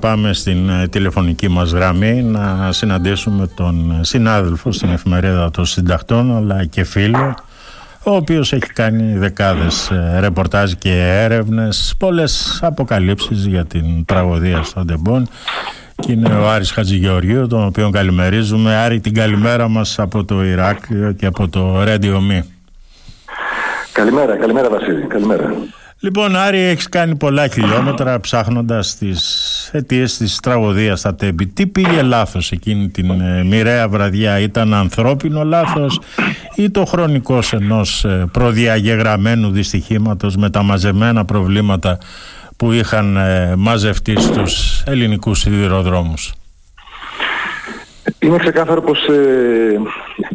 Πάμε στην ε, τηλεφωνική μας γραμμή να συναντήσουμε τον συνάδελφο στην εφημερίδα των συντακτών αλλά και φίλο ο οποίος έχει κάνει δεκάδες ε, ρεπορτάζ και έρευνες, πολλές αποκαλύψεις για την τραγωδία στον Τεμπόν και είναι ο Άρης Χατζηγεωργίου, τον οποίο καλημερίζουμε. Άρη, την καλημέρα μας από το Ιράκ και από το Radio Me. Καλημέρα, καλημέρα Βασίλη, καλημέρα. Λοιπόν, Άρη, έχεις κάνει πολλά χιλιόμετρα ψάχνοντας τις αιτίες της τραγωδίας στα Τέμπη. Τι πήγε λάθος εκείνη την ε, μοιραία βραδιά, Ήταν ανθρώπινο λάθος ή το χρονικός ενός ε, προδιαγεγραμμένου δυστυχήματος με τα μαζεμένα προβλήματα που είχαν ε, μαζευτεί στους ελληνικούς σιδηροδρόμους; Είναι ξεκάθαρο πως ε,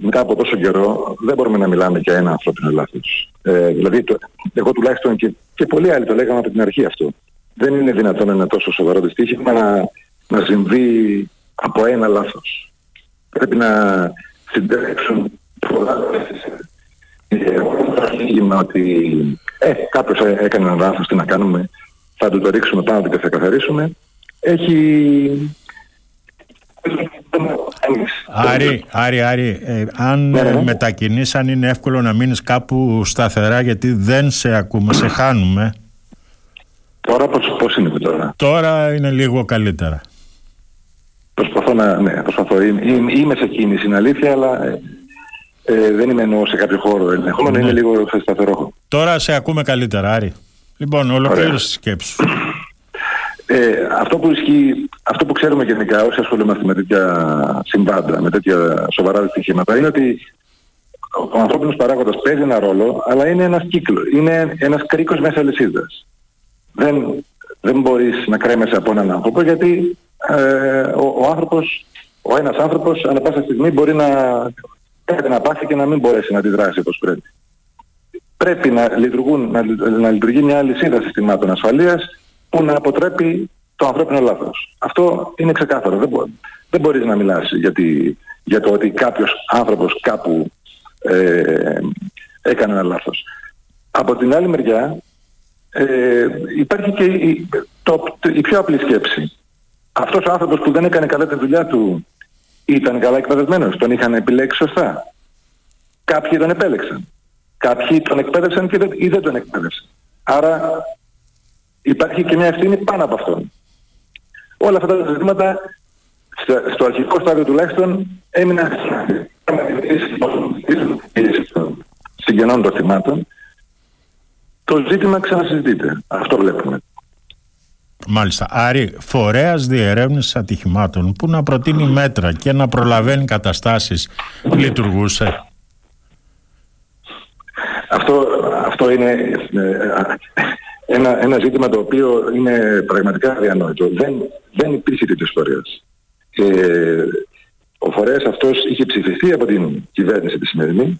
μετά από τόσο καιρό δεν μπορούμε να μιλάμε για ένα ανθρώπινο λάθος. Ε, δηλαδή, το, εγώ τουλάχιστον και, και πολλοί άλλοι το λέγαμε από την αρχή αυτό. Δεν είναι δυνατόν ένα τόσο σοβαρό δυστύχημα να, να συμβεί από ένα λάθος. Πρέπει να συντρέξουν πολλά Εγώ ότι ε, κάποιος έκανε ένα λάθος, τι να κάνουμε, θα του το ρίξουμε πάνω και θα καθαρίσουμε. Έχει Άρη, Άρη, Άρη, ε, αν ναι, ναι. μετακινείς, αν είναι εύκολο να μείνεις κάπου σταθερά γιατί δεν σε ακούμε, σε χάνουμε. Τώρα πώς, πώς είναι τώρα; Τώρα είναι λίγο καλύτερα. Προσπαθώ να, ναι, προσπαθώ. Είμαι, είμαι σε κίνηση, είναι αλήθεια, αλλά ε, ε, δεν είμαι εννοώ σε κάποιο χώρο. Ενδεχόμενο ναι. είναι λίγο σε σταθερό. Τώρα σε ακούμε καλύτερα, Άρη. Λοιπόν, ολοκλήρωσε τη σκέψη σου. Ε, αυτό, που ισχύει, αυτό που ξέρουμε γενικά όσοι ασχολούμαστε με τέτοια συμβάντα, με τέτοια σοβαρά δυστυχήματα, είναι ότι ο ανθρώπινος παράγοντας παίζει ένα ρόλο, αλλά είναι ένας κύκλος, είναι ένας κρίκος μέσα αλυσίδας. Δεν, δεν μπορείς να κρέμεσαι από έναν άνθρωπο γιατί ε, ο, ο άνθρωπος, ο ένας άνθρωπος ανά πάσα στιγμή μπορεί να κάτι να πάθει και να μην μπορέσει να αντιδράσει όπως πρέπει. Πρέπει να, λειτουργούν, να, να λειτουργεί μια αλυσίδα συστημάτων ασφαλείας που να αποτρέπει το ανθρώπινο λάθος. Αυτό είναι ξεκάθαρο. Δεν, μπο, δεν μπορείς να μιλάς για το ότι κάποιος άνθρωπος κάπου ε, έκανε ένα λάθος. Από την άλλη μεριά ε, υπάρχει και η, το, η πιο απλή σκέψη. Αυτός ο άνθρωπος που δεν έκανε καλά τη δουλειά του ήταν καλά εκπαιδευμένος, τον είχαν επιλέξει σωστά. Κάποιοι τον επέλεξαν. Κάποιοι τον εκπαίδευσαν και δεν, ή δεν τον εκπαίδευσαν. Άρα υπάρχει και μια ευθύνη πάνω από αυτόν. Όλα αυτά τα ζητήματα στο αρχικό στάδιο τουλάχιστον έμειναν συγγενών των θυμάτων. Το ζήτημα ξανασυζητείται. Αυτό βλέπουμε. Μάλιστα. Άρη, φορέας διερεύνησης ατυχημάτων που να προτείνει μέτρα και να προλαβαίνει καταστάσεις λειτουργούσε; Αυτό, αυτό είναι ε, ένα, ένα ζήτημα το οποίο είναι πραγματικά αδιανόητο. Δεν, δεν υπήρχε τέτοιος φορέας. ο φορέας αυτός είχε ψηφιστεί από την κυβέρνηση τη σημερινή.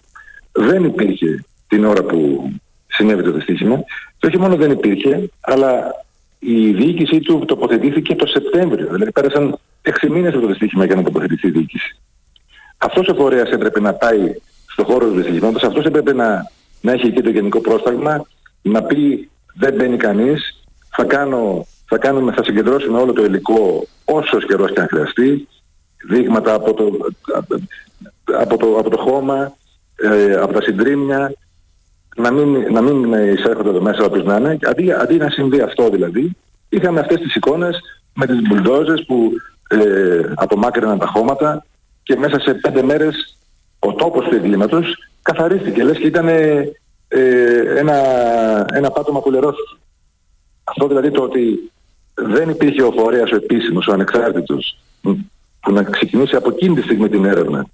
Δεν υπήρχε την ώρα που συνέβη το δυστύχημα. Και όχι μόνο δεν υπήρχε, αλλά η διοίκησή του τοποθετήθηκε το Σεπτέμβριο. Δηλαδή πέρασαν 6 μήνες από το δυστύχημα για να τοποθετηθεί η διοίκηση. Αυτός ο φορέας έπρεπε να πάει στον χώρο του δυστυχήματος, αυτός έπρεπε να, να έχει εκεί το γενικό πρόσταγμα, να πει δεν μπαίνει κανείς, θα, κάνω, θα, κάνουμε, θα συγκεντρώσουμε όλο το υλικό όσο καιρός και αν χρειαστεί, δείγματα από το, από το, από το χώμα, ε, από τα συντρίμια, να μην, να μην εισέρχονται εδώ μέσα όπως να είναι. Αντί, αντί να συμβεί αυτό δηλαδή, είχαμε αυτές τις εικόνες με τις μπουλντόζες που ε, απομάκρυναν τα χώματα και μέσα σε πέντε μέρες ο τόπος του εγκλήματος καθαρίστηκε. Λες και ήταν ε, ένα, ένα πάτωμα που λερώθηκε. Αυτό δηλαδή το ότι δεν υπήρχε ο φορέας ο επίσημος, ο ανεξάρτητος, που να ξεκινήσει από εκείνη τη στιγμή την έρευνα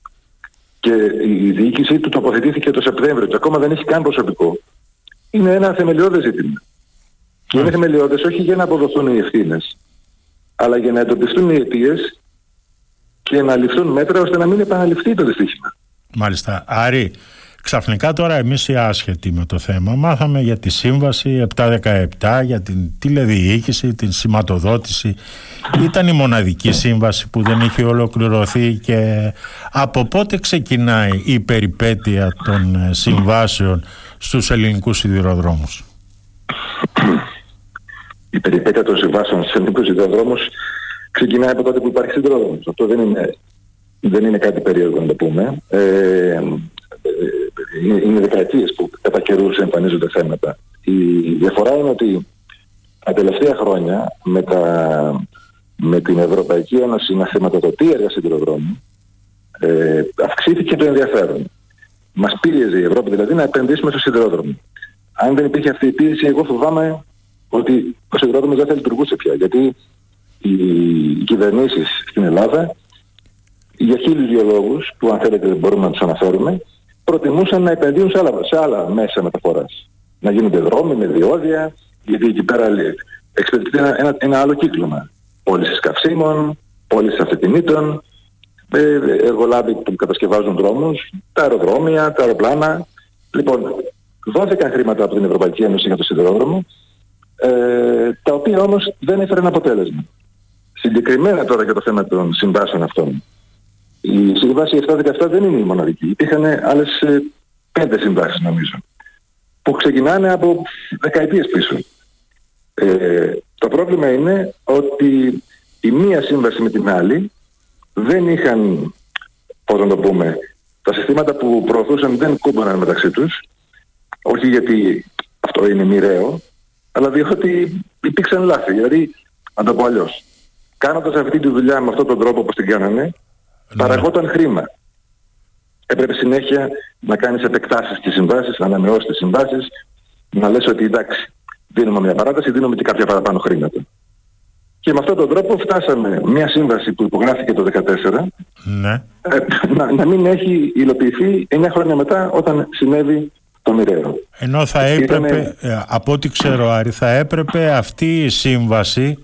και η διοίκησή του τοποθετήθηκε το Σεπτέμβριο και ακόμα δεν έχει καν προσωπικό, είναι ένα θεμελιώδες ζήτημα. Και είναι θεμελιώδες όχι για να αποδοθούν οι ευθύνες, αλλά για να εντοπιστούν οι αιτίες και να ληφθούν μέτρα ώστε να μην επαναληφθεί το δυστύχημα. Μάλιστα. Άρη, Ξαφνικά τώρα εμείς οι άσχετοι με το θέμα μάθαμε για τη σύμβαση 717, για την τηλεδιοίκηση, την σηματοδότηση. Ήταν η μοναδική σύμβαση που δεν είχε ολοκληρωθεί και από πότε ξεκινάει η περιπέτεια των ε, συμβάσεων στους ελληνικούς σιδηροδρόμους; Η περιπέτεια των συμβάσεων στους ελληνικούς σιδηροδρόμους ξεκινάει από τότε που υπάρχει συνδρόμος. Αυτό δεν είναι, δεν είναι κάτι περίεργο να το πούμε. Ε, είναι, είναι δεκαετίες που κατά καιρούς εμφανίζονται θέματα. Η διαφορά είναι ότι τα τελευταία χρόνια με, τα, με την Ευρωπαϊκή Ένωση να θεματοδοτεί έργα σιδηροδρόμου ε, αυξήθηκε το ενδιαφέρον. Μας πίεζε η Ευρώπη δηλαδή να επενδύσουμε στο σιδηρόδρομο. Αν δεν υπήρχε αυτή η πίεση, εγώ φοβάμαι ότι ο σιδηρόδρομος δεν θα λειτουργούσε πια. Γιατί οι κυβερνήσεις στην Ελλάδα, για χίλιους δύο λόγους, που αν θέλετε μπορούμε να τους αναφέρουμε, προτιμούσαν να επενδύουν σε άλλα, σε άλλα μέσα μεταφοράς. Να γίνονται δρόμοι με διόδια, γιατί εκεί πέρα εξυπηρετείται ένα, ένα, ένα άλλο κύκλωμα. Πώληση καυσίμων, πώληση αυτοκινήτων, ε, εργολάβοι που κατασκευάζουν δρόμους, τα αεροδρόμια, τα αεροπλάνα. Λοιπόν, δόθηκαν χρήματα από την Ευρωπαϊκή Ένωση για το σιδηρόδρομο, ε, τα οποία όμως δεν έφεραν αποτέλεσμα. Συγκεκριμένα τώρα για το θέμα των συμβάσεων αυτών. Η συμβάση 7-17 δεν είναι η μοναδική. Υπήρχαν άλλες ε, πέντε συμβάσεις νομίζω που ξεκινάνε από δεκαετίες πίσω. Ε, το πρόβλημα είναι ότι η μία σύμβαση με την άλλη δεν είχαν, πώς να το πούμε, τα συστήματα που προωθούσαν δεν κούμπαναν μεταξύ τους, όχι γιατί αυτό είναι μοιραίο, αλλά διότι υπήρξαν λάθη. Δηλαδή, να το πω αλλιώς, κάνοντας αυτή τη δουλειά με αυτόν τον τρόπο όπως την κάνανε, ναι. παραγόταν χρήμα. Έπρεπε συνέχεια να κάνεις επεκτάσεις στις συμβάσεις, να ανανεώσεις τις συμβάσεις, να λες ότι εντάξει, δίνουμε μια παράταση, δίνουμε και κάποια παραπάνω χρήματα. Και με αυτόν τον τρόπο φτάσαμε μια σύμβαση που υπογράφηκε το 2014 ναι. Ε, να, να μην έχει υλοποιηθεί 9 χρόνια μετά όταν συνέβη το μοιραίο. Ενώ θα έπρεπε, ε, από ό,τι ξέρω Άρη, θα έπρεπε αυτή η σύμβαση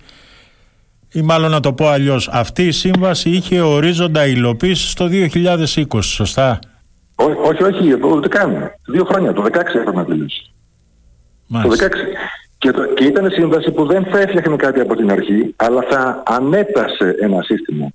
ή μάλλον να το πω αλλιώς, αυτή η σύμβαση είχε ορίζοντα υλοποίησης στο 2020, σωστά; όχι, όχι, ούτε καν. Δύο χρόνια, το 2016 έπρεπε να τελειώσει. Το 2016. Και, το, και ήταν σύμβαση που δεν θα έφτιαχνε κάτι από την αρχή, αλλά θα ανέτασε ένα σύστημα.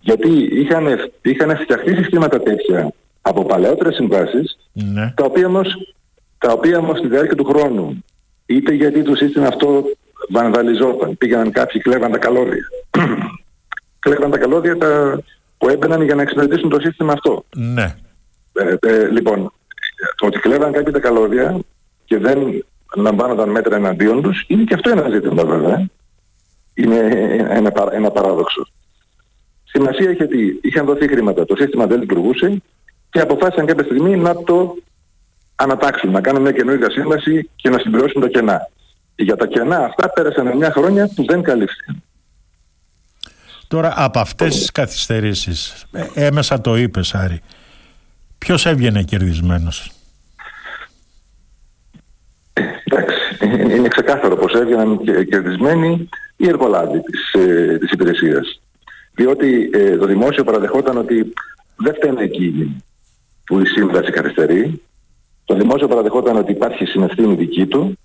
Γιατί είχαν, είχαν φτιαχτεί συστήματα τέτοια από παλαιότερες συμβάσεις, ναι. τα οποία όμως, τα οποία όμως στη διάρκεια του χρόνου, είτε γιατί το σύστημα αυτό βανδαλιζόταν, πήγαιναν κάποιοι, κλέβαν τα καλώδια. κλέβαν τα καλώδια τα, που έμπαιναν για να εξυπηρετήσουν το σύστημα αυτό. Ναι. Ε, ε, λοιπόν, το ότι κλέβαν κάποιοι τα καλώδια και δεν λαμβάνονταν μέτρα εναντίον τους, είναι και αυτό ένα ζήτημα βέβαια. Είναι ένα, ένα παράδοξο. Σημασία έχει ότι είχαν δοθεί χρήματα, το σύστημα δεν λειτουργούσε και αποφάσισαν κάποια στιγμή να το ανατάξουν, να κάνουν μια καινούργια σύμβαση και να συμπληρώσουν τα κενά. Για τα κενά αυτά πέρασαν μια χρόνια που δεν καλύφθηκαν. Τώρα από αυτές τις καθυστερήσεις, ε, έμεσα το είπες Άρη, ποιος έβγαινε κερδισμένος; είναι ξεκάθαρο πως έβγαιναν κερδισμένοι οι εργολάβοι της, ε, της υπηρεσίας. Διότι ε, το δημόσιο παραδεχόταν ότι δεν φταίνε εκεί που η σύμβαση καθυστερεί. Το δημόσιο παραδεχόταν ότι υπάρχει συνευθύνη δική του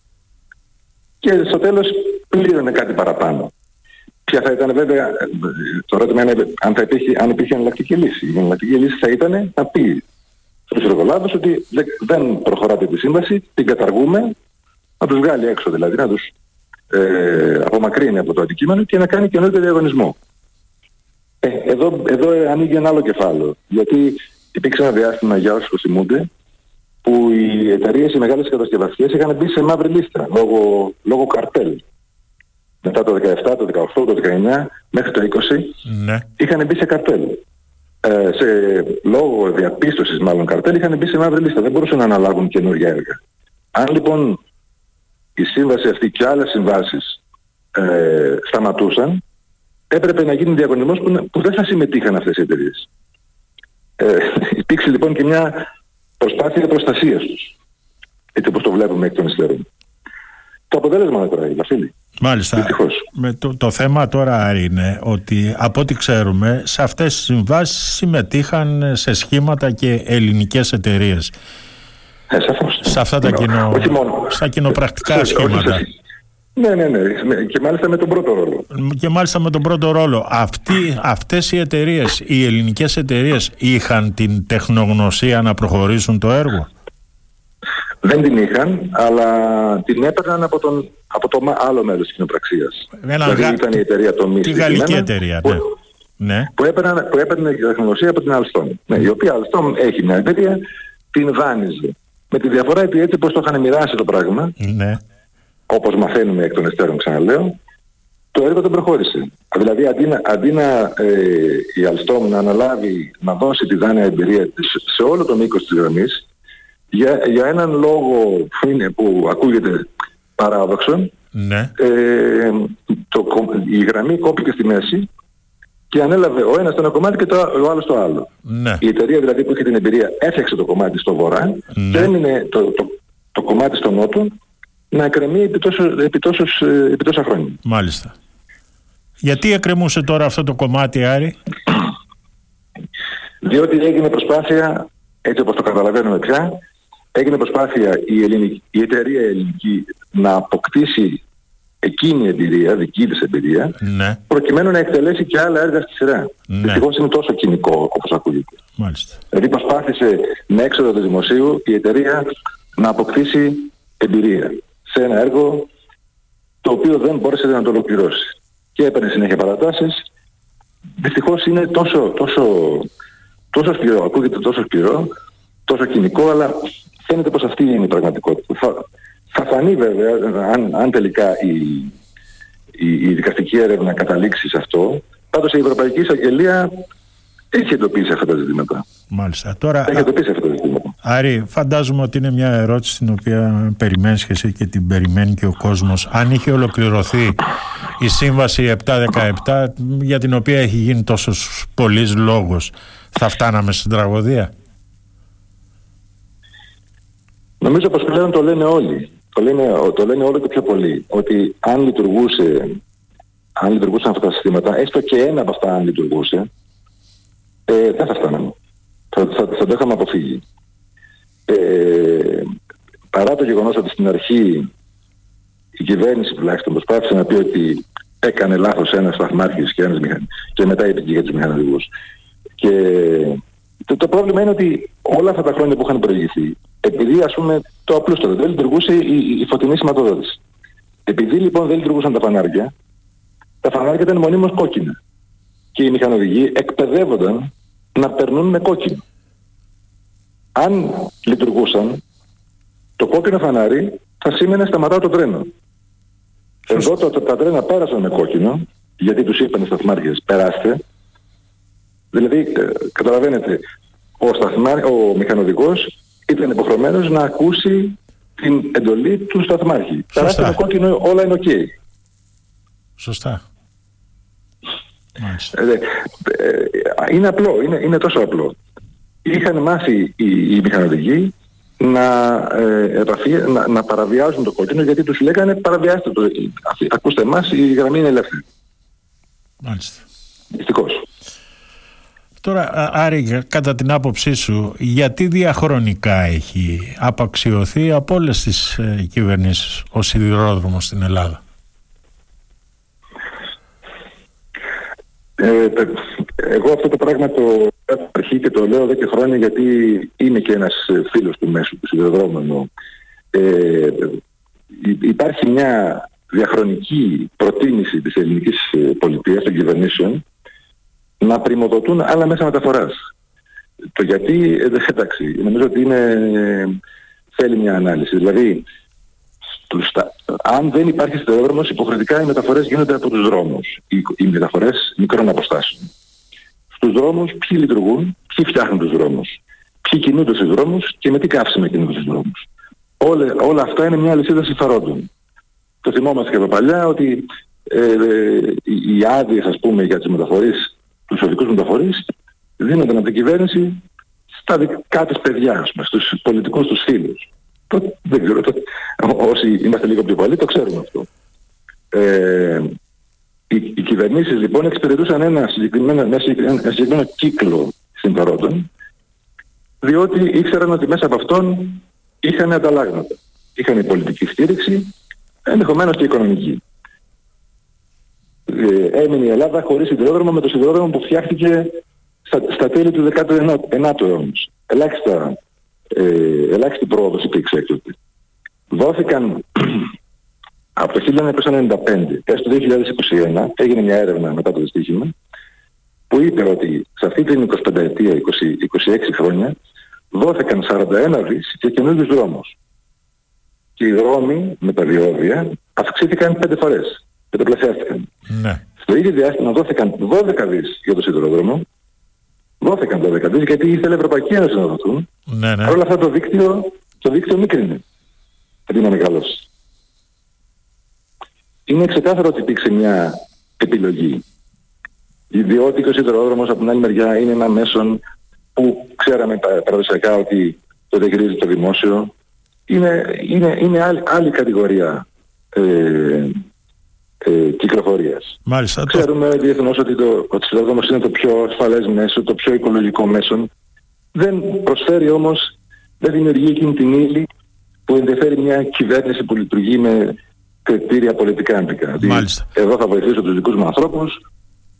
και στο τέλος πλήρωνε κάτι παραπάνω. Ποια θα ήταν βέβαια, το ερώτημα είναι αν, θα υπήρχε, αν υπήρχε εναλλακτική λύση. Η εναλλακτική λύση θα ήταν να πει στους εργολάβους ότι δεν προχωράτε τη σύμβαση, την καταργούμε να τους βγάλει έξω δηλαδή, να τους ε, απομακρύνει από το αντικείμενο και να κάνει καινούργιο διαγωνισμό. Ε, εδώ, εδώ ανοίγει ένα άλλο κεφάλαιο, γιατί υπήρξε ένα διάστημα για όσους θυμούνται, που οι εταιρείες, οι μεγάλες κατασκευαστικές είχαν μπει σε μαύρη λίστα λόγω, λόγω καρτέλ. Μετά το 17, το 18, το 19, μέχρι το 20, ναι. είχαν μπει σε καρτέλ. Ε, σε, λόγω διαπίστωσης μάλλον καρτέλ είχαν μπει σε μαύρη λίστα. Δεν μπορούσαν να αναλάβουν καινούργια έργα. Αν λοιπόν η σύμβαση αυτή και άλλες συμβάσεις ε, σταματούσαν, έπρεπε να γίνει διαγωνισμός που, που δεν θα συμμετείχαν αυτές οι εταιρείες. Ε, υπήρξε λοιπόν και μια προσπάθεια προστασίας τους. Έτσι όπως το βλέπουμε εκ των υστέρων. Το αποτέλεσμα είναι τώρα, Βασίλη. Μάλιστα. Με το, το θέμα τώρα είναι ότι από ό,τι ξέρουμε σε αυτές τις συμβάσεις συμμετείχαν σε σχήματα και ελληνικές εταιρείες. Ε, σαφώς. Σε αυτά τα κοινο... όχι μόνο. Στα κοινοπρακτικά σχήματα. Ναι, ναι, ναι. Και μάλιστα με τον πρώτο ρόλο. Και μάλιστα με τον πρώτο ρόλο. Αυτοί, αυτές οι εταιρείες, οι ελληνικές εταιρείες είχαν την τεχνογνωσία να προχωρήσουν το έργο; δεν την είχαν, αλλά την έπαιρναν από, τον, από το άλλο μέλος της κοινοπραξίας. δηλαδή γα... ήταν η εταιρεία το Τη γαλλική εταιρεία, ναι. Που, ναι. που, έπαιρναν, που έπαιρνε η τεχνολογία από την Alstom. Ναι, η οποία Alstom έχει μια εταιρεία, την δάνειζε. Με τη διαφορά ότι έτσι πως το είχαν μοιράσει το πράγμα, ναι. Όπως μαθαίνουμε εκ των υστέρων ξαναλέω, το έργο δεν προχώρησε. Δηλαδή αντί να, αντί να ε, η Alstom να αναλάβει να δώσει τη δάνεια εμπειρία της σε όλο το μήκος της γραμμής, για, για έναν λόγο που, είναι, που ακούγεται παράδοξο, ναι. ε, το, η γραμμή κόπηκε στη μέση και ανέλαβε ο ένας το ένα κομμάτι και το, ο άλλος το άλλο. Ναι. Η εταιρεία δηλαδή που είχε την εμπειρία έφτιαξε το κομμάτι στο βορρά Ναι. και έμεινε το, το, το κομμάτι στο νότο να εκκρεμεί επί, τόσο, επί, τόσους, ε, επί τόσα χρόνια. Μάλιστα. Γιατί εκκρεμούσε τώρα αυτό το κομμάτι, Άρη; Διότι έγινε προσπάθεια, έτσι όπως το καταλαβαίνουμε πια, έγινε προσπάθεια η, ελληνική, η εταιρεία ελληνική να αποκτήσει εκείνη η εμπειρία, δική της εμπειρία, Ναι, προκειμένου να εκτελέσει και άλλα έργα στη σειρά. Ναι. Δυστυχώς είναι τόσο κοινικό όπως ακούγεται. μάλιστα. Δηλαδή προσπάθησε με έξοδο του δημοσίου η εταιρεία να αποκτήσει εμπειρία σε ένα έργο το οποίο δεν μπόρεσε να το ολοκληρώσει. Και έπαιρνε συνέχεια παρατάσεις. Δυστυχώς είναι τόσο, τόσο, τόσο σκληρό, ακούγεται τόσο σκληρό, τόσο κοινικό, αλλά φαίνεται πως αυτή είναι η πραγματικότητα. Θα, θα φανεί βέβαια, αν, αν τελικά η, η, η δικαστική έρευνα καταλήξει σε αυτό, πάντως η Ευρωπαϊκή Εισαγγελία έχει εντοπίσει αυτά τα ζητήματα. Μάλιστα. Τώρα, Έχει εντοπίσει αυτά τα ζητήματα. Άρη, φαντάζομαι ότι είναι μια ερώτηση την οποία περιμένεις και εσύ και την περιμένει και ο κόσμος. Αν είχε ολοκληρωθεί η σύμβαση 717 για την οποία έχει γίνει τόσος πολλής λόγος, θα φτάναμε στην τραγωδία; Νομίζω πως πλέον το λένε όλοι. Το λένε, το λένε όλο και πιο πολύ. Ότι αν λειτουργούσε, αν λειτουργούσαν αυτά τα συστήματα, έστω και ένα από αυτά αν λειτουργούσε, ε, δεν θα φτάναμε. Θα, θα, θα το είχαμε αποφύγει. Ε, παρά το γεγονός ότι στην αρχή η κυβέρνηση τουλάχιστον προσπάθησε να πει ότι έκανε λάθος ένας σταθμάρχης και, ένας μηχαν... και μετά είπε και για τους μηχανοδηγούς. Και το, το πρόβλημα είναι ότι όλα αυτά τα χρόνια που είχαν προηγηθεί, επειδή ας πούμε το απλούστο δεν λειτουργούσε η, η φωτεινή σηματοδότηση. Επειδή λοιπόν δεν λειτουργούσαν τα φανάρια, τα φανάρια ήταν μονίμως κόκκινα. Και οι μηχανοδηγοί εκπαιδεύονταν να περνούν με κόκκινο. Αν λειτουργούσαν, το κόκκινο φανάρι θα σήμαινε σταματάω το τρένο. Εδώ το, τα τρένα πέρασαν με κόκκινο, γιατί τους είπαν οι σταθμάρχες περάστε. Δηλαδή, ε, καταλαβαίνετε, ο, σταθμά, ο μηχανοδικός ήταν υποχρεωμένος να ακούσει την εντολή του σταθμάρχη. Περάστε με κόκκινο, όλα είναι οκ. Σωστά. Μάλιστα. Ε, ε, είναι απλό, είναι, είναι τόσο απλό. Είχαν μάθει οι, οι μηχανοδηγοί να, ε, επαφή, να, να παραβιάζουν το κόκκινο γιατί τους λέγανε παραβιάστε το. Ακούστε εμάς η γραμμή είναι ελεύθερη. Μάλιστα. Δυστυχώς. Τώρα, Άρη, κατά την άποψή σου, γιατί διαχρονικά έχει απαξιωθεί από όλες τις ε, κυβερνήσεις ο σιδηρόδρομος στην Ελλάδα; Ε, εγώ αυτό το πράγμα το αρχή και το λέω εδώ και χρόνια γιατί είμαι και ένας φίλος του μέσου του σιδηροδρόμου. Ε, υπάρχει μια διαχρονική προτίμηση της ελληνικής πολιτείας των κυβερνήσεων να πρημοδοτούν άλλα μέσα μεταφοράς. Το γιατί, εντάξει, νομίζω ότι είναι, θέλει μια ανάλυση. Δηλαδή, στους, αν δεν υπάρχει σιδηρόδρομος, υποχρεωτικά οι μεταφορές γίνονται από τους δρόμους. Οι, οι μεταφορές μικρών αποστάσεων. Στους δρόμους ποιοι λειτουργούν, ποιοι φτιάχνουν τους δρόμους. Ποιοι κινούνται στους δρόμους και με τι καύσιμα κινούνται στους δρόμους. Όλα, όλα αυτά είναι μια λυσίδα συμφερόντων. Το θυμόμαστε και από παλιά ότι ε, ε, οι άδειες ας πούμε για τις μεταφορές, τους οδικούς μεταφορείς δίνονταν από την κυβέρνηση στα δικά της παιδιά, ας πούμε, στους πολιτικούς τους φίλους. Το, δεν ξέρω, το, όσοι είμαστε λίγο πιο παλιοί το ξέρουμε αυτό. Ε, οι, οι κυβερνήσεις λοιπόν εξυπηρετούσαν ένα συγκεκριμένο, ένα συγκεκριμένο κύκλο συμφερόντων διότι ήξεραν ότι μέσα από αυτόν είχαν ανταλλάγματα. Είχαν η πολιτική στήριξη, ενδεχομένως και οικονομική. Ε, έμεινε η Ελλάδα χωρίς σιδηρόδρομο με το σιδηρόδρομο που φτιάχτηκε στα, στα τέλη του 19ου αιώνα. Ελάχιστα ε, ελάχιστη πρόοδος υπήρξε έκτοτε. Δόθηκαν από το 1995 έως το 2021 έγινε μια έρευνα μετά το δυστύχημα που είπε ότι σε αυτή την 25 ετία, 20, 26 χρόνια δόθηκαν 41 δις για καινούργιους δρόμους. Και οι δρόμοι με τα διόδια αυξήθηκαν 5 φορές, πενταπλασιάστηκαν. Ναι. Στο ίδιο διάστημα δόθηκαν 12 δις για το σιδηρόδρομο, δόθηκαν 12 δις γιατί ήθελε η Ευρωπαϊκή Ένωση να δοθούν. Ναι, ναι. Όλα αυτά το δίκτυο, το δίκτυο μίκρινε. Γιατί να μεγαλώσει. Είναι ξεκάθαρο ότι υπήρξε μια επιλογή. Διότι και ο σιδηρόδρομος από την άλλη μεριά είναι ένα μέσον που ξέραμε παραδοσιακά ότι το διαχειρίζεται το δημόσιο. Είναι, είναι, είναι άλλη, άλλη κατηγορία ε, ε, κυκλοφορίας. Μάλιστα. Ξέρουμε το... διεθνώς ότι το, ο σιδηρόδρομος είναι το πιο ασφαλές μέσο, το πιο οικολογικό μέσο. Δεν προσφέρει όμως, δεν δημιουργεί εκείνη την ύλη που ενδιαφέρει μια κυβέρνηση που λειτουργεί με κριτήρια πολιτικά αντικά. Μάλιστα. Εδώ θα βοηθήσω τους δικούς μου ανθρώπους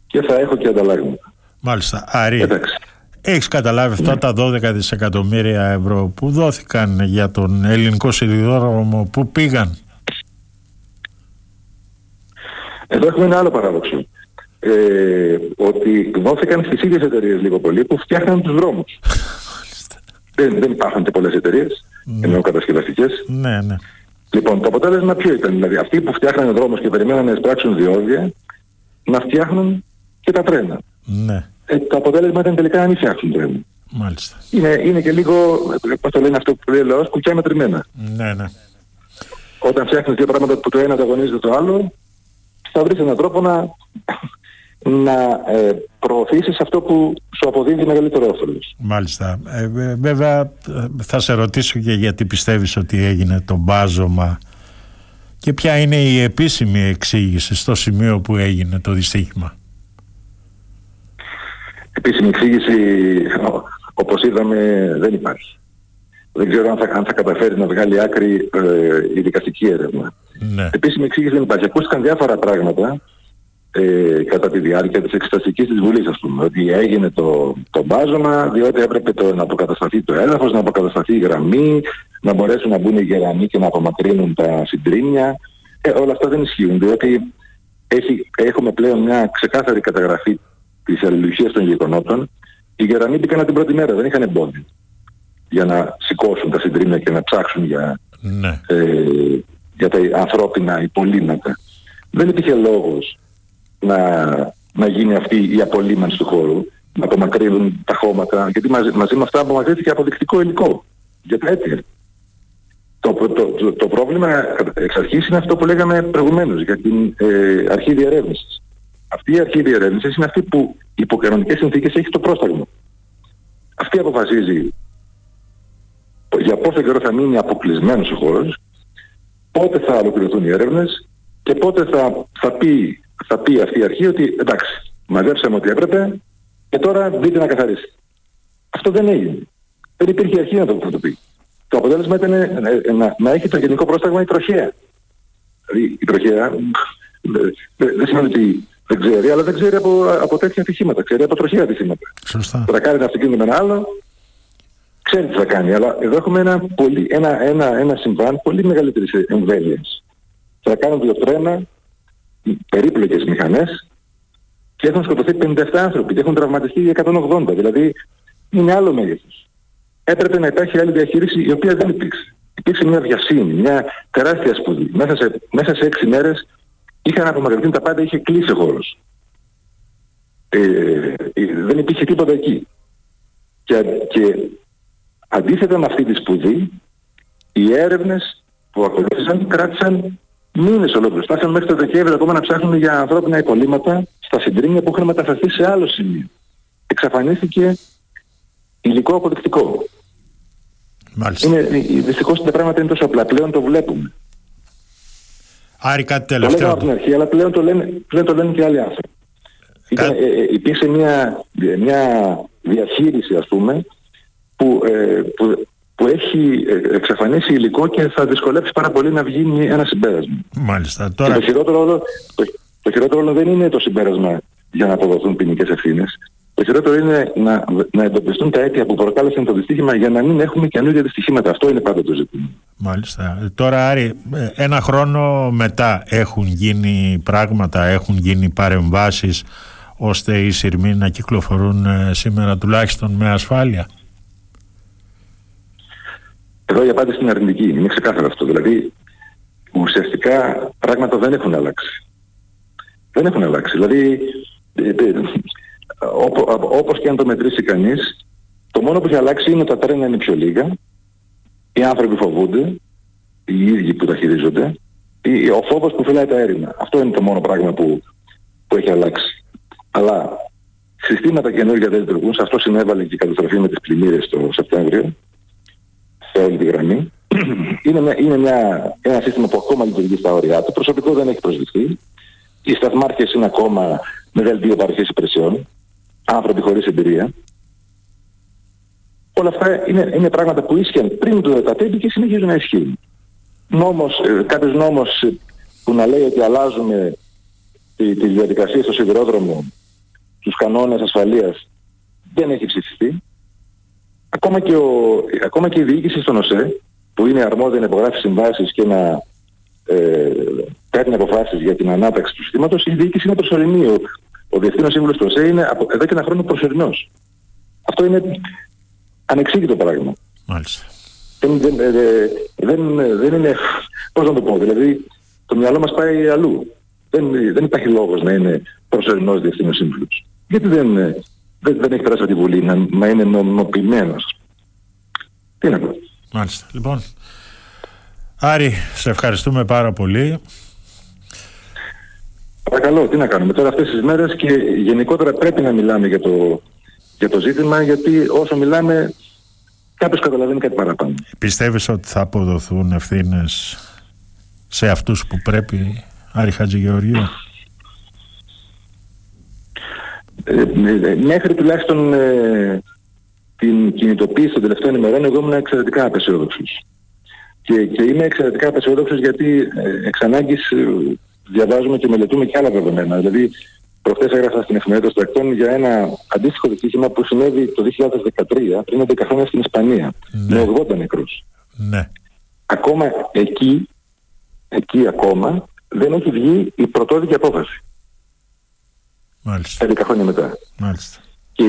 και θα έχω και ανταλλάγματα. Μάλιστα. Άρη, Εντάξει. έχεις καταλάβει αυτά Ναι. τα 12 δισεκατομμύρια ευρώ που δόθηκαν για τον ελληνικό σιδηρόδρομο που πήγαν; Εδώ έχουμε ένα άλλο παράδοξο. Ε, ότι δόθηκαν στις ίδιες εταιρείες λίγο πολύ που φτιάχναν τους δρόμους. δεν, δεν υπάρχουν και πολλές εταιρείες, ενώ κατασκευαστικές. Ναι, ναι. Λοιπόν, το αποτέλεσμα ποιο ήταν, δηλαδή αυτοί που φτιάχνανε δρόμους και περιμέναν να εισπράξουν διόδια, να φτιάχνουν και τα τρένα. Ναι, Ε, το αποτέλεσμα ήταν τελικά να μην φτιάξουν τρένα. μάλιστα. Είναι, είναι και λίγο, ε, πώς το λένε αυτό που λέει ο λαός, κουκιά μετρημένα. Ναι, ναι. Όταν φτιάχνεις δύο πράγματα που το ένα ανταγωνίζεται το άλλο, θα βρεις έναν τρόπο να, να ε, προωθήσεις αυτό που σου αποδίδει μεγαλύτερο όφελος. Μάλιστα. Ε, βε- βέβαια ε, θα σε ρωτήσω και γιατί πιστεύεις ότι έγινε το μπάζωμα και ποια είναι η επίσημη εξήγηση στο σημείο που έγινε το δυστύχημα. Επίσημη εξήγηση, ο- όπως είδαμε, δεν υπάρχει. Δεν ξέρω αν θα, αν θα καταφέρει να βγάλει άκρη ε, η δικαστική έρευνα. Ναι, Επίσημη εξήγηση δεν υπάρχει. Ακούστηκαν διάφορα πράγματα ε, κατά τη διάρκεια της εξεταστικής της Βουλής, ας πούμε. Ότι έγινε το, το μπάζωμα, διότι έπρεπε το, να αποκατασταθεί το έδαφος, να αποκατασταθεί η γραμμή, να μπορέσουν να μπουν οι γεραμοί και να απομακρύνουν τα συντρίμια. Ε, όλα αυτά δεν ισχύουν, διότι έχει, έχουμε πλέον μια ξεκάθαρη καταγραφή της αλληλουχίας των γεγονότων. Οι γεραμοί μπήκαν από την πρώτη μέρα, δεν είχαν εμπόδιο για να σηκώσουν τα συντρίμια και να ψάξουν για, ναι, ε, για τα ανθρώπινα υπολείμματα. Δεν υπήρχε λόγος να, να γίνει αυτή η απολύμανση του χώρου, να απομακρύνουν τα χώματα, γιατί μαζί, μαζί με αυτά απομακρύνθηκε αποδεικτικό υλικό για τα αίτια. Το, το, το, το πρόβλημα εξ αρχής είναι αυτό που λέγαμε προηγουμένως για την ε, αρχή διερεύνησης. Αυτή η αρχή διερεύνησης είναι αυτή που υπό κανονικές συνθήκες έχει το πρόσταγμα. Αυτή αποφασίζει για πόσο καιρό θα μείνει αποκλεισμένος ο χώρος, πότε θα ολοκληρωθούν οι έρευνες και πότε θα, θα, πει, θα πει αυτή η αρχή ότι εντάξει, μαζέψαμε ό,τι έπρεπε και τώρα δείτε να καθαρίσει. Αυτό δεν έγινε. Δεν υπήρχε αρχή να το, να το πει. Το αποτέλεσμα ήταν ε, ε, να, να έχει το γενικό πρόσταγμα η τροχέα. Δηλαδή η τροχέα δεν δεν σημαίνει ότι δεν ξέρει, αλλά δεν ξέρει από, από τέτοια ατυχήματα. Ξέρει από τροχαία ατυχήματα. σωστά. Θα κάνει ένα αυτοκίνητο με ένα άλλο, ξέρει τι θα κάνει. Αλλά εδώ έχουμε ένα, πολύ, ένα, ένα, ένα συμβάν πολύ μεγαλύτερης εμβέλειας. Θα κάνουν δύο τρένα, περίπλοκες μηχανές και έχουν σκοτωθεί 57 άνθρωποι και έχουν τραυματιστεί για 180. Δηλαδή είναι άλλο μέγεθος. Έπρεπε να υπάρχει άλλη διαχείριση η οποία δεν υπήρξε. Υπήρξε μια βιασύνη, μια τεράστια σπουδή. Μέσα σε, μέσα σε έξι μέρες είχαν απομακρυνθεί τα πάντα, είχε κλείσει ο χώρος. Ε, ε, δεν υπήρχε τίποτα εκεί. Και, και αντίθετα με αυτή τη σπουδή, οι έρευνες που ακολούθησαν κράτησαν μήνες ολόκληρους. Φτάσαν μέχρι το Δεκέμβριο ακόμα να ψάχνουν για ανθρώπινα υπολείμματα στα συντρίμια που είχαν μεταφερθεί σε άλλο σημείο. Εξαφανίστηκε υλικό αποδεικτικό. Μάλιστα. Είναι, δυστυχώς τα πράγματα είναι τόσο απλά. Πλέον το βλέπουμε. Άρη κάτι Το λέγαμε τελευταίο. από την αρχή, αλλά πλέον το λένε, πλέον το λένε και άλλοι άνθρωποι. Ήταν, Κα- ε, ε, υπήρξε μια, μια διαχείριση, ας πούμε, που, ε, που, που έχει ε, εξαφανίσει υλικό και θα δυσκολεύσει πάρα πολύ να βγει μια- ένα συμπέρασμα. Μάλιστα. Και Τώρα, το χειρότερο, όλο, το, το χειρότερο όλο δεν είναι το συμπέρασμα για να αποδοθούν ποινικές ευθύνες. Το χειρότερο είναι να, να εντοπιστούν τα αίτια που προκάλεσαν το δυστύχημα για να μην έχουμε καινούργια δυστυχήματα. Αυτό είναι πάντα το ζήτημα. Μάλιστα. Τώρα, Άρη, ένα χρόνο μετά έχουν γίνει πράγματα, έχουν γίνει παρεμβάσεις ώστε οι σειρμοί να κυκλοφορούν ε, σήμερα τουλάχιστον με ασφάλεια. Εδώ η απάντηση είναι αρνητική. Είναι ξεκάθαρο αυτό. Δηλαδή, ουσιαστικά πράγματα δεν έχουν αλλάξει. Δεν έχουν αλλάξει. Δηλαδή, ε, ε, όπως και αν το μετρήσει κανείς, το μόνο που έχει αλλάξει είναι ότι τα τρένα είναι πιο λίγα, οι άνθρωποι φοβούνται, οι ίδιοι που τα χειρίζονται, ο φόβος που φυλάει τα έρημα. Αυτό είναι το μόνο πράγμα που, που έχει αλλάξει. Αλλά συστήματα καινούργια δεν λειτουργούν. Σε αυτό συνέβαλε και η καταστροφή με τις πλημμύρες το Σεπτέμβριο, σε όλη τη γραμμή. είναι, μια, είναι μια, ένα σύστημα που ακόμα λειτουργεί στα όρια του. Προσωπικό δεν έχει προσδειχθεί. Οι σταθμάρχες είναι ακόμα με δελτίο παροχής υπηρεσιών άνθρωποι χωρίς εμπειρία. Όλα αυτά είναι, είναι πράγματα που ίσχυαν πριν το 2015 και συνεχίζουν να ισχύουν. Νόμος, ε, κάποιος νόμος που να λέει ότι αλλάζουμε τις τη διαδικασίες στο σιδηρόδρομο, τους κανόνες ασφαλείας, δεν έχει ψηφιστεί. Ακόμα και, ο, ακόμα και η διοίκηση στον ΟΣΕ, που είναι αρμόδια να υπογράφει συμβάσεις και να ε, παίρνει αποφάσεις για την ανάταξη του συστήματος, η διοίκηση είναι προσωρινή. Ο Διευθύνων Σύμβουλος του ΟΣΕ είναι από εδώ και ένα χρόνο προσωρινός. Αυτό είναι ανεξήγητο πράγμα. Μάλιστα. Δεν, δεν, ε, δεν, δεν είναι, πώς να το πω, δηλαδή το μυαλό μας πάει αλλού. Δεν, δεν υπάρχει λόγος να είναι προσωρινός Διευθύνων Σύμβουλος. Γιατί δεν, δεν, δεν έχει περάσει από τη Βουλή να, να είναι νομιμοποιημένος. Τι να πω. Μάλιστα. Λοιπόν, Άρη, σε ευχαριστούμε πάρα πολύ. Παρακαλώ, τι να κάνουμε. Τώρα αυτές τις μέρες και γενικότερα πρέπει να μιλάμε για το, για το ζήτημα γιατί όσο μιλάμε κάποιος καταλαβαίνει κάτι παραπάνω. Πιστεύεις ότι θα αποδοθούν ευθύνες σε αυτούς που πρέπει, Άρη Χατζηγεωργίου; Ε, ε, μέχρι τουλάχιστον ε, την κινητοποίηση των τελευταίων ημερών εγώ ήμουν εξαιρετικά απεσιόδοξος. Και, και είμαι εξαιρετικά απεσιόδοξος γιατί ε, εξ ανάγκης διαβάζουμε και μελετούμε και άλλα δεδομένα. Δηλαδή, προχθές έγραφα στην εφημερίδα Στρακτών για ένα αντίστοιχο δυστύχημα που συνέβη το 2013, πριν 11 χρόνια στην Ισπανία, ναι. με 80 νεκρούς. Ναι. Ακόμα εκεί, εκεί ακόμα, δεν έχει βγει η πρωτόδικη απόφαση. Μάλιστα. 11 χρόνια μετά. Μάλιστα. Και,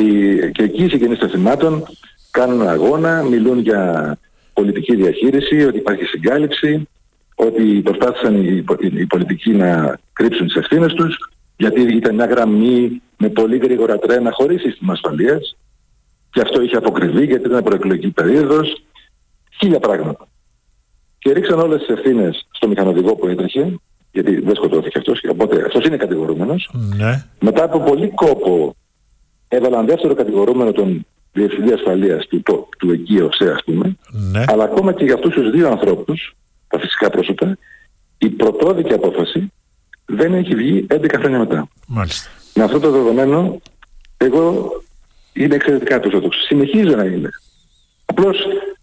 και εκεί οι συγγενείς των θυμάτων κάνουν αγώνα, μιλούν για πολιτική διαχείριση, ότι υπάρχει συγκάλυψη, ότι προσπάθησαν οι, οι, πολιτικοί να κρύψουν τις ευθύνες τους, γιατί ήταν μια γραμμή με πολύ γρήγορα τρένα χωρίς σύστημα ασφαλείας και αυτό είχε αποκριβεί γιατί ήταν προεκλογική περίοδος, χίλια πράγματα. Και ρίξαν όλες τις ευθύνες στο μηχανοδηγό που έτρεχε, γιατί δεν σκοτώθηκε αυτός, οπότε αυτός είναι κατηγορούμενος. Ναι. Μετά από πολύ κόπο έβαλαν δεύτερο κατηγορούμενο τον Διευθυντή Ασφαλείας του, του, του εκεί ΟΣΕ ας πούμε, ναι. αλλά ακόμα και για αυτούς τους δύο ανθρώπους τα φυσικά πρόσωπα, η πρωτόδικη απόφαση δεν έχει βγει 11 χρόνια μετά. Μάλιστα. Με αυτό το δεδομένο, εγώ είμαι εξαιρετικά αισιόδοξο. Συνεχίζω να είμαι. Απλώς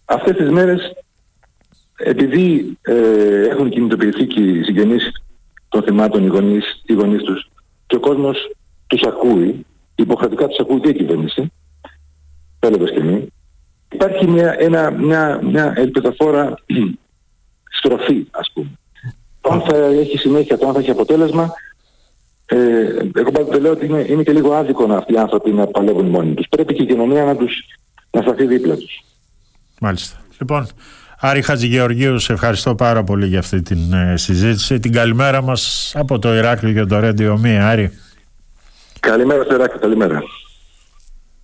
αυτές τις μέρες, επειδή ε, έχουν κινητοποιηθεί και οι συγγενείς των θυμάτων, οι γονείς, οι γονείς τους, και ο κόσμος τους ακούει, υποχρεωτικά τους ακούει και η κυβέρνηση, τέλος και μη, υπάρχει μια, ένα, μια, μια ελπιδοφόρα στροφή ας πούμε. Το αν θα έχει συνέχεια, το αν θα έχει αποτέλεσμα, ε, εγώ πάντα λέω ότι είναι, είναι και λίγο άδικο να αυτοί οι άνθρωποι να παλεύουν μόνοι τους. Πρέπει και η κοινωνία να τους να σταθεί δίπλα τους. Μάλιστα. Λοιπόν, Άρη Χατζηγεωργίου, σε ευχαριστώ πάρα πολύ για αυτή την ε, συζήτηση. Την καλημέρα μας από το Ηράκλειο και το Ρέντιο Μία, Άρη. Καλημέρα στο Ηράκλειο, καλημέρα.